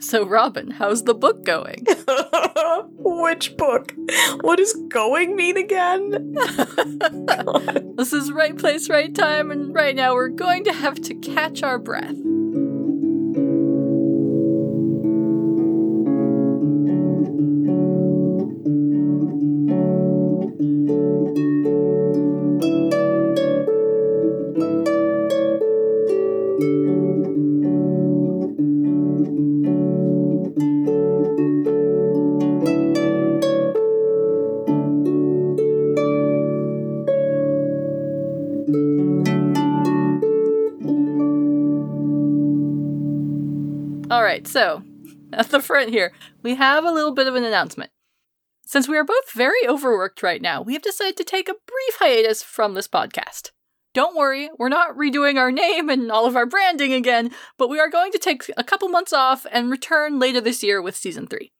So, Robin, how's the book going? Which book? What does going mean again? this is right place, right time, and right now we're going to have to catch our breath. Right, so at the front here, we have a little bit of an announcement. Since we are both very overworked right now, we have decided to take a brief hiatus from this podcast. Don't worry, we're not redoing our name and all of our branding again, but we are going to take a couple months off and return later this year with season 3.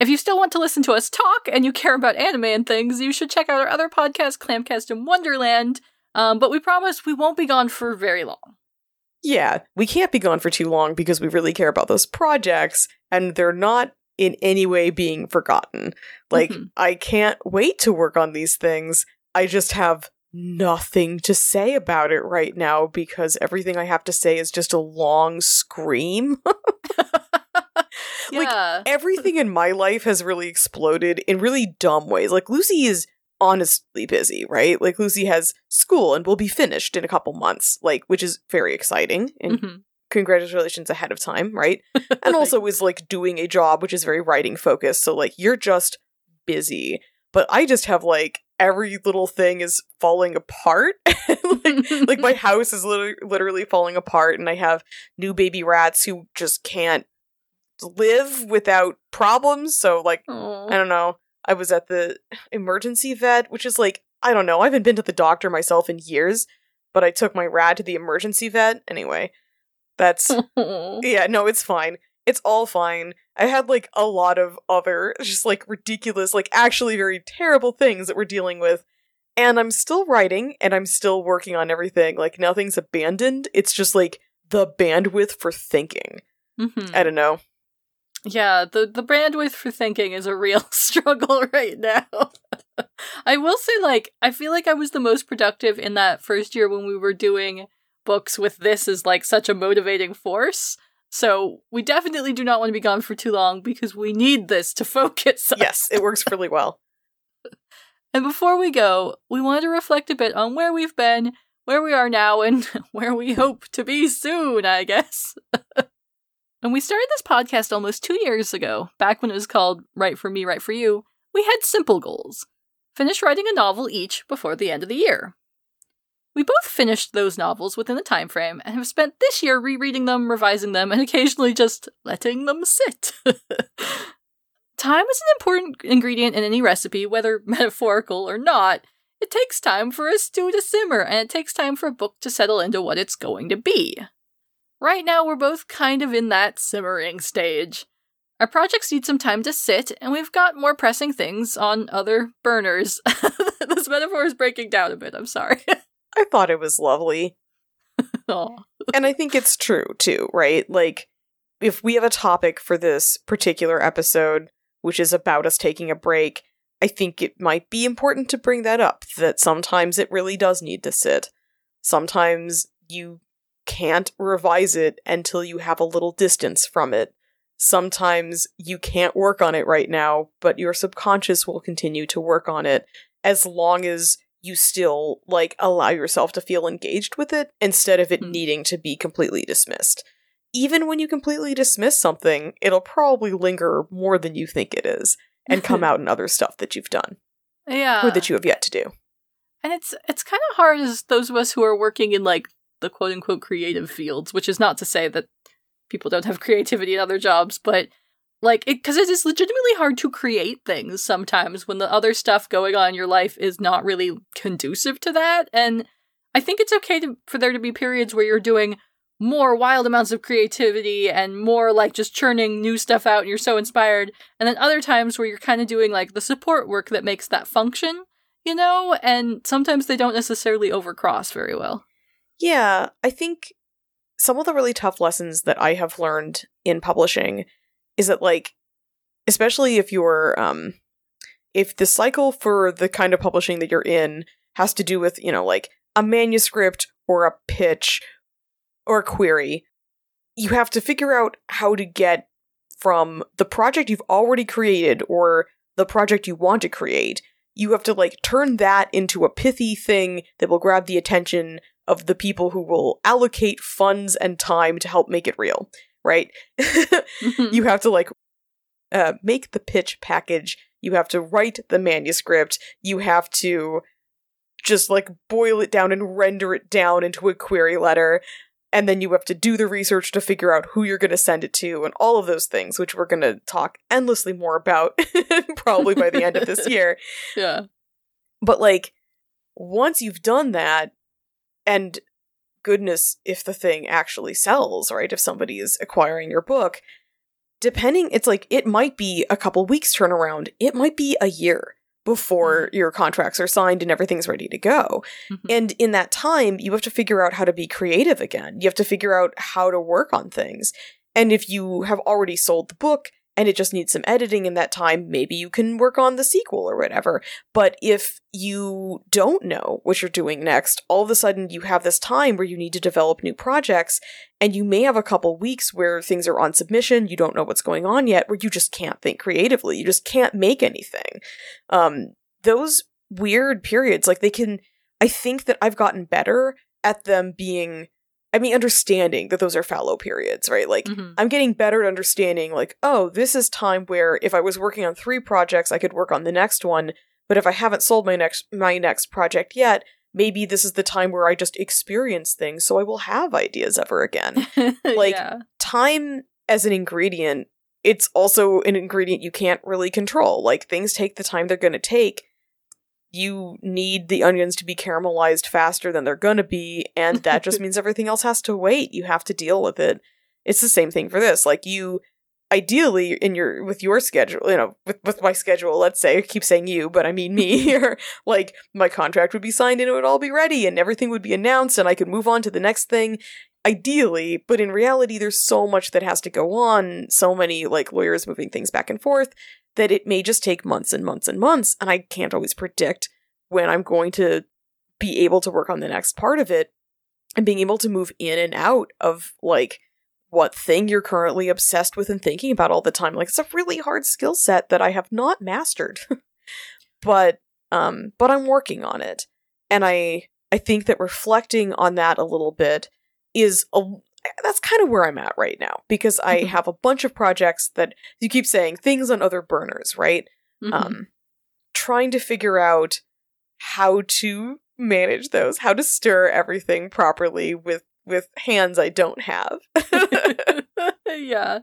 If you still want to listen to us talk and you care about anime and things, you should check out our other podcast, Clampcast in Wonderland. Um, but we promise we won't be gone for very long. Yeah, we can't be gone for too long because we really care about those projects and they're not in any way being forgotten. Like, Mhm. I can't wait to work on these things. I just have nothing to say about it right now because everything I have to say is just a long scream. Like, everything in my life has really exploded in really dumb ways. Like Lucy is honestly busy, right? Like Lucy has school and will be finished in a couple months, like which is very exciting and Mhm. congratulations ahead of time, right? And also is like doing a job which is very writing focused. So like you're just busy. But I just have like every little thing is falling apart. like, like my house is literally, literally falling apart and I have new baby rats who just can't live without problems. So like Aw. I don't know. I was at the emergency vet, which is like, I don't know. I haven't been to the doctor myself in years, but I took my rad to the emergency vet. Anyway, that's, yeah, no, it's fine. It's all fine. I had like a lot of other just like ridiculous, like actually very terrible things that we're dealing with. And I'm still writing and I'm still working on everything. Like nothing's abandoned. It's just like the bandwidth for thinking. Mhm. I don't know. Yeah, the the bandwidth for thinking is a real struggle right now. I will say like I feel like I was the most productive in that first year when we were doing books with this as like such a motivating force. So we definitely do not want to be gone for too long because we need this to focus. Yes, it works really well. And before we go, we wanted to reflect a bit on where we've been, where we are now, and where we hope to be soon, I guess. When we started this podcast almost two years ago, back when it was called Write for Me, Write for You, we had simple goals. Finish writing a novel each before the end of the year. We both finished those novels within the time frame and have spent this year rereading them, revising them, and occasionally just letting them sit. Time is an important ingredient in any recipe, whether metaphorical or not. It takes time for a stew to simmer, and it takes time for a book to settle into what it's going to be. Right now, we're both kind of in that simmering stage. Our projects need some time to sit, and we've got more pressing things on other burners. this metaphor is breaking down a bit, I'm sorry. I thought it was lovely. And I think it's true too, right? Like, if we have a topic for this particular episode, which is about us taking a break, I think it might be important to bring that up that sometimes it really does need to sit. Sometimes you can't revise it until you have a little distance from it. Sometimes you can't work on it right now, but your subconscious will continue to work on it as long as you still like allow yourself to feel engaged with it instead of it Hmm. needing to be completely dismissed. Even when you completely dismiss something, it'll probably linger more than you think it is and come out in other stuff that you've done Yeah. or that you have yet to do. And it's it's kind of hard as those of us who are working in like the quote unquote creative fields, which is not to say that people don't have creativity in other jobs, but like it because it is legitimately hard to create things sometimes when the other stuff going on in your life is not really conducive to that. And I think it's okay to, for there to be periods where you're doing more wild amounts of creativity and more like just churning new stuff out and you're so inspired. And then other times where you're kind of doing like the support work that makes that function you know, and sometimes they don't necessarily overcross very well. Yeah, I think some of the really tough lessons that I have learned in publishing is that like especially if you're um if the cycle for the kind of publishing that you're in has to do with, you know, like a manuscript or a pitch or a query, you have to figure out how to get from the project you've already created or the project you want to create. You have to like turn that into a pithy thing that will grab the attention of the people who will allocate funds and time to help make it real, right? Mm-hmm. you have to like uh, make the pitch package. You have to write the manuscript. You have to just like boil it down and render it down into a query letter. And then you have to do the research to figure out who you're going to send it to and all of those things, which we're going to talk endlessly more about probably by the end of this year. yeah. But like, once you've done that, and goodness, if the thing actually sells, right? If somebody is acquiring your book, depending, it's like it might be a couple weeks turnaround, it might be a year before your contracts are signed and everything's ready to go. Mhm. And in that time, you have to figure out how to be creative again. You have to figure out how to work on things. And if you have already sold the book and it just needs some editing in that time, maybe you can work on the sequel or whatever. But if you don't know what you're doing next, all of a sudden you have this time where you need to develop new projects, and you may have a couple weeks where things are on submission, you don't know what's going on yet, where you just can't think creatively, you just can't make anything. Um, those weird periods, like they can, I think that I've gotten better at them being, I mean, understanding that those are fallow periods, right? Like, Mhm. I'm getting better at understanding, like, oh, this is time where if I was working on three projects, I could work on the next one. But if I haven't sold my next my next project yet, maybe this is the time where I just experience things, so I will have ideas ever again. Like- yeah. time as an ingredient, it's also an ingredient you can't really control. Like things take the time they're going to take. You need the onions to be caramelized faster than they're going to be, and that just means everything else has to wait. You have to deal with it. It's the same thing for this. Like you ideally in your with your schedule, you know, with with my schedule, let's say, I keep saying you, but I mean me here, like my contract would be signed and it would all be ready and everything would be announced and I could move on to the next thing ideally, but in reality, there's so much that has to go on, so many like lawyers moving things back and forth, that it may just take months and months and months, and I can't always predict when I'm going to be able to work on the next part of it, and being able to move in and out of like what thing you're currently obsessed with and thinking about all the time. Like it's a really hard skill set that I have not mastered. but um but I'm working on it. And I I think that reflecting on that a little bit is a that's kind of where I'm at right now because I Mhm. have a bunch of projects that you keep saying things on other burners, right? Mhm. Um trying to figure out how to manage those, how to stir everything properly with with hands I don't have. yeah.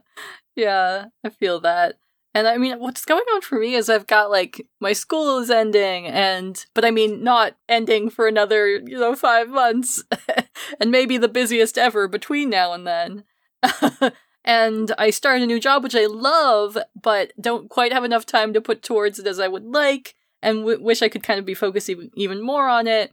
Yeah, I feel that. And I mean, what's going on for me is I've got like my school is ending, and but I mean, not ending for another, you know, five months, and maybe the busiest ever between now and then. and I start a new job, which I love, but don't quite have enough time to put towards it as I would like, and w- wish I could kind of be focusing even more on it.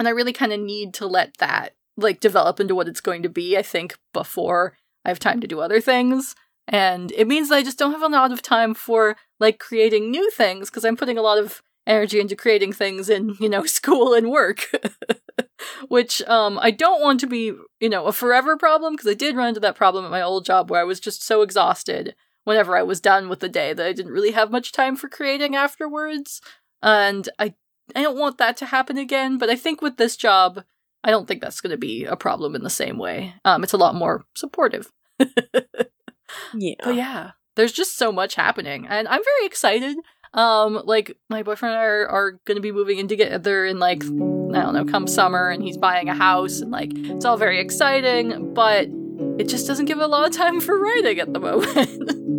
And I really kind of need to let that like develop into what it's going to be, I think, before I have time to do other things. And it means that I just don't have a lot of time for like creating new things because I'm putting a lot of energy into creating things in, you know, school and work. Which um I don't want to be, you know, a forever problem because I did run into that problem at my old job where I was just so exhausted whenever I was done with the day that I didn't really have much time for creating afterwards. And I I don't want that to happen again, but I think with this job I don't think that's going to be a problem in the same way. Um, it's a lot more supportive. yeah. But yeah, there's just so much happening, and I'm very excited. Um, like my boyfriend and I are, are going to be moving in together in like I don't know, come summer, and he's buying a house, and like it's all very exciting, but it just doesn't give a lot of time for writing at the moment.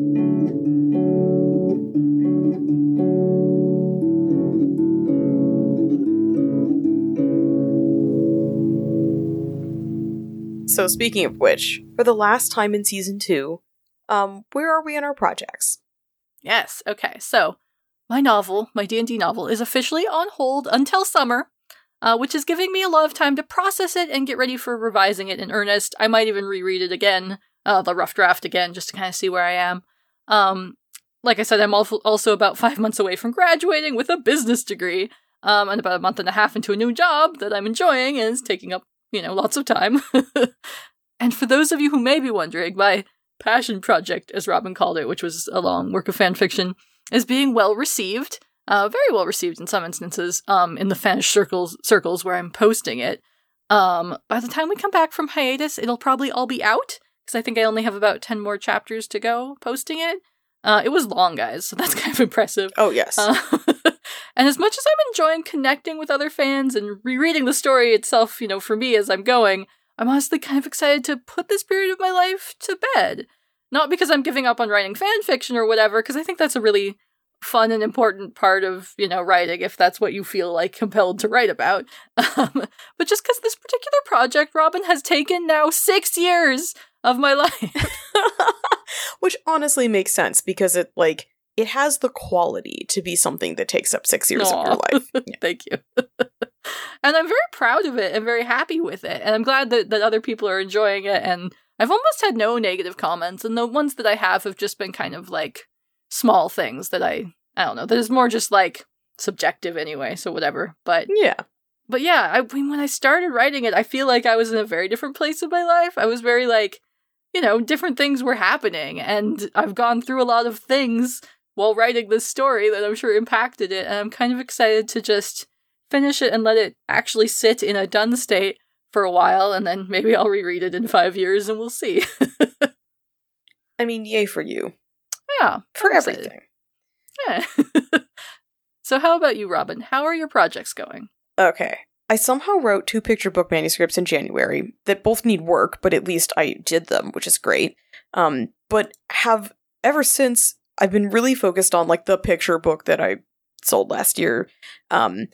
So speaking of which, for the last time in season two, um, where are we in our projects? Yes. Okay. So, my novel, my D and D novel, is officially on hold until summer. uh, which is giving me a lot of time to process it and get ready for revising it in earnest. I might even reread it again, uh, the rough draft again, just to kind of see where I am. Um, like I said, I'm also about five months away from graduating with a business degree, um, and about a month and a half into a new job that I'm enjoying and is taking up, you know, lots of time. and for those of you who may be wondering, my passion project, as Robin called it, which was a long work of fan fiction, is being well received uh, very well received in some instances um, in the fanish circles circles where I'm posting it. Um, by the time we come back from hiatus, it'll probably all be out because I think I only have about ten more chapters to go posting it. Uh, it was long, guys, so that's kind of impressive. Oh yes. Uh, and as much as I'm enjoying connecting with other fans and rereading the story itself, you know, for me as I'm going, I'm honestly kind of excited to put this period of my life to bed. Not because I'm giving up on writing fan fiction or whatever, because I think that's a really fun and important part of you know writing if that's what you feel like compelled to write about um, but just because this particular project robin has taken now six years of my life which honestly makes sense because it like it has the quality to be something that takes up six years Aww. of your life yeah. thank you and i'm very proud of it and very happy with it and i'm glad that, that other people are enjoying it and i've almost had no negative comments and the ones that i have have just been kind of like small things that I I don't know. That is more just like subjective anyway, so whatever. But yeah. But yeah, I mean when I started writing it, I feel like I was in a very different place in my life. I was very like, you know, different things were happening and I've gone through a lot of things while writing this story that I'm sure impacted it and I'm kind of excited to just finish it and let it actually sit in a done state for a while and then maybe I'll reread it in 5 years and we'll see. I mean, yay for you. Yeah. For everything. Yeah. so, how about you, Robin? How are your projects going? Okay. I somehow wrote two picture book manuscripts in January that both need work, but at least I did them, which is great. Um, but have ever since I've been really focused on like the picture book that I sold last year. Um,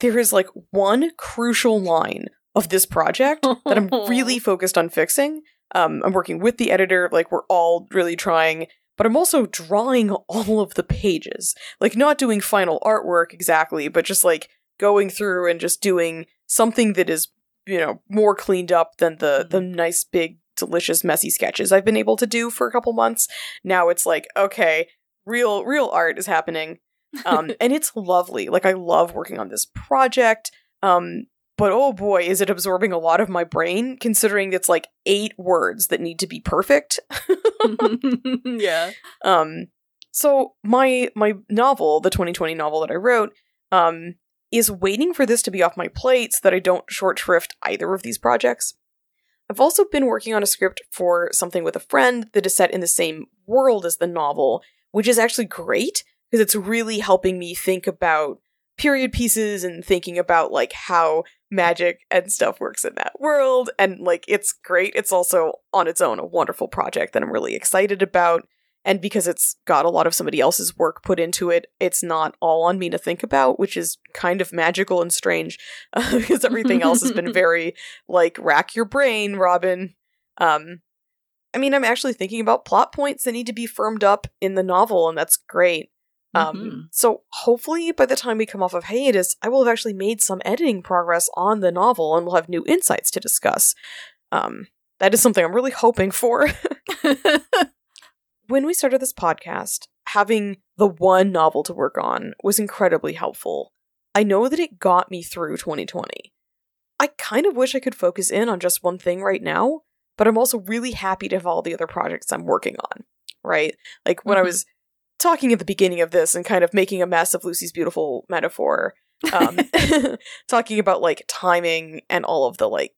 there is like one crucial line of this project that I'm really focused on fixing. Um, I'm working with the editor, like we're all really trying but I'm also drawing all of the pages. Like, not doing final artwork exactly, but just like going through and just doing something that is, you know, more cleaned up than the, the mm-hmm. nice, big, delicious, messy sketches I've been able to do for a couple months. Now it's like, okay, real, real art is happening. Um, and it's lovely. Like, I love working on this project. Um, but oh boy, is it absorbing a lot of my brain, considering it's like eight words that need to be perfect. yeah. Um. So my my novel, the 2020 novel that I wrote, um, is waiting for this to be off my plate so that I don't short shrift either of these projects. I've also been working on a script for something with a friend that is set in the same world as the novel, which is actually great because it's really helping me think about period pieces and thinking about like how magic and stuff works in that world. And like it's great. It's also on its own a wonderful project that i'm really excited about. And because it's got a lot of somebody else's work put into it it's not all on me to think about which is kind of magical and strange uh, because everything else has been very like rack your brain robin. Um i mean i'm actually thinking about plot points that need to be firmed up in the novel and that's great um, mm-hmm. So hopefully by the time we come off of hiatus, I will have actually made some editing progress on the novel and we'll have new insights to discuss. Um, that is something I'm really hoping for. when we started this podcast, having the one novel to work on was incredibly helpful. I know that it got me through 2020. I kind of wish I could focus in on just one thing right now, but I'm also really happy to have all the other projects I'm working on, right? Like when mm-hmm. I was talking at the beginning of this and kind of making a mess of Lucy's beautiful metaphor, um, talking about like timing and all of the like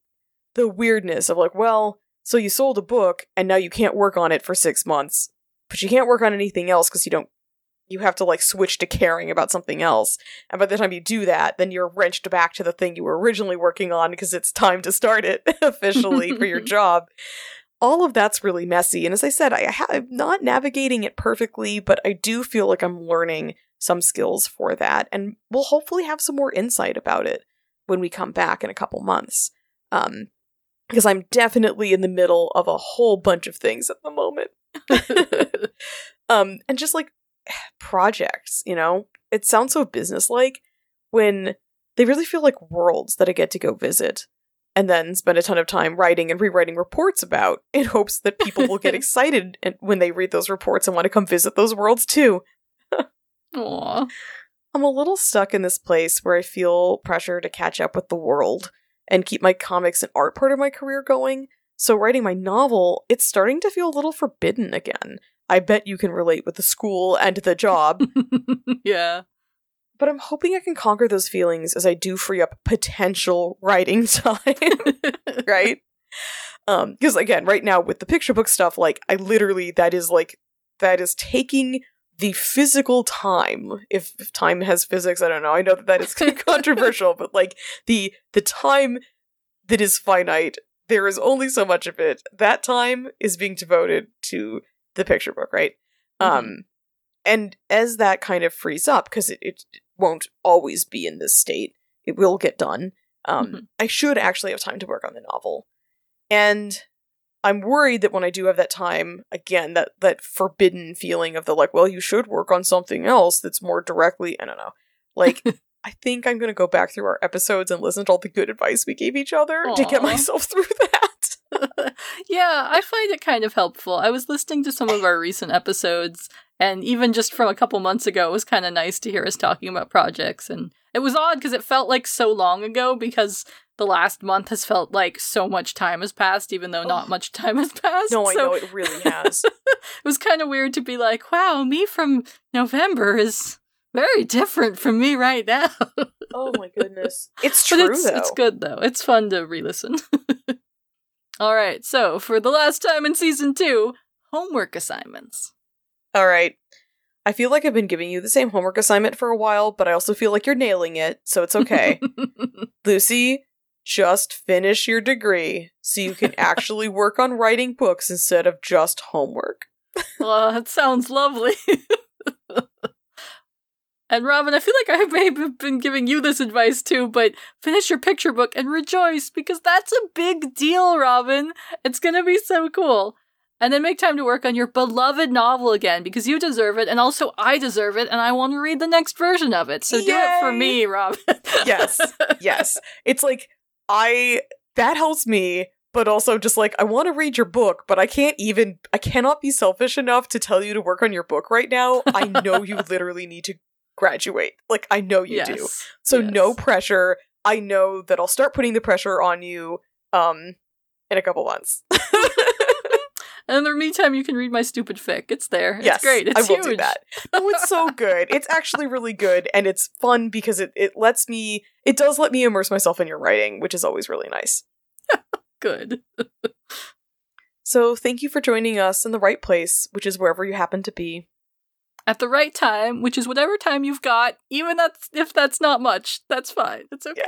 the weirdness of like, well, so you sold a book and now you can't work on it for six months, but you can't work on anything else because you don't. You have to like switch to caring about something else. And by the time you do that, then you're wrenched back to the thing you were originally working on because it's time to start it officially for your job all of that's really messy. And as I said, I am not navigating it perfectly, but I do feel like I'm learning some skills for that. And we'll hopefully have some more insight about it when we come back in a couple months. Um, because I'm definitely in the middle of a whole bunch of things at the moment. um, and just like projects, you know, it sounds so businesslike when they really feel like worlds that I get to go visit and then spend a ton of time writing and rewriting reports about in hopes that people will get excited and when they read those reports and want to come visit those worlds too. Aw. I'm a little stuck in this place where I feel pressure to catch up with the world and keep my comics and art part of my career going. So writing my novel, it's starting to feel a little forbidden again. I bet you can relate with the school and the job, yeah. But I'm hoping I can conquer those feelings as I do free up potential writing time, right? Um because again, right now with the picture book stuff like I literally that is like that is taking the physical time if, if time has physics i don't know i know that that is controversial but like the the time that is finite there is only so much of it. That time is being devoted to the picture book right? Um and as that kind of frees up because it, it won't always be in this state. It will get done. Um Mhm. i should actually have time to work on the novel. And i'm worried that when i do have that time again that that forbidden feeling of the like well you should work on something else that's more directly i don't know. Like i think i'm going to go back through our episodes and listen to all the good advice we gave each other to get myself through that. Yeah, I find it kind of helpful. I was listening to some of our recent episodes, and even just from a couple months ago, it was kind of nice to hear us talking about projects. And it was odd because it felt like so long ago because the last month has felt like so much time has passed, even though not Oh. much time has passed. no i know it really has it was kind of weird to be like, wow, me from November is very different from me right now. oh my goodness it's true it's, though it's good though. It's fun to re-listen. All right, so for the last time in season two, homework assignments. All right i feel like i've been giving you the same homework assignment for a while but i also feel like you're nailing it so it's okay Lucy, just finish your degree so you can actually work on writing books instead of just homework. well, that sounds lovely. and Robin, I feel like I may have been giving you this advice too, but finish your picture book and rejoice because that's a big deal, Robin. It's gonna be so cool. And then make time to work on your beloved novel again because you deserve it, and also I deserve it, and I want to read the next version of it. So do it for me, Robin. Yes. Yes. It's like I that helps me, but also just like I want to read your book, but I can't even I cannot be selfish enough to tell you to work on your book right now. I know you literally need to graduate. Like I know you do. So Yes. no pressure. I know that I'll start putting the pressure on you um in a couple months. And in the meantime, you can read my stupid fic. It's there. It's yes, great. It's I will huge. do that. No, oh, it's so good. It's actually really good, and it's fun because it it lets me. It does let me immerse myself in your writing, which is always really nice. Good. So thank you for joining us in the right place, which is wherever you happen to be. At the right time, which is whatever time you've got, even that's if that's not much, that's fine. It's okay.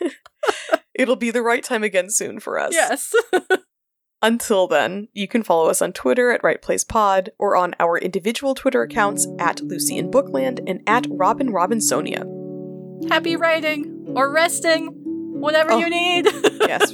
Yeah. It'll be the right time again soon for us. Yes. Until then, you can follow us on Twitter at Right Place Pod or on our individual Twitter accounts at Lucy in Bookland and at Robin Robinsonia. Happy writing or resting, whatever Oh. you need. Yes.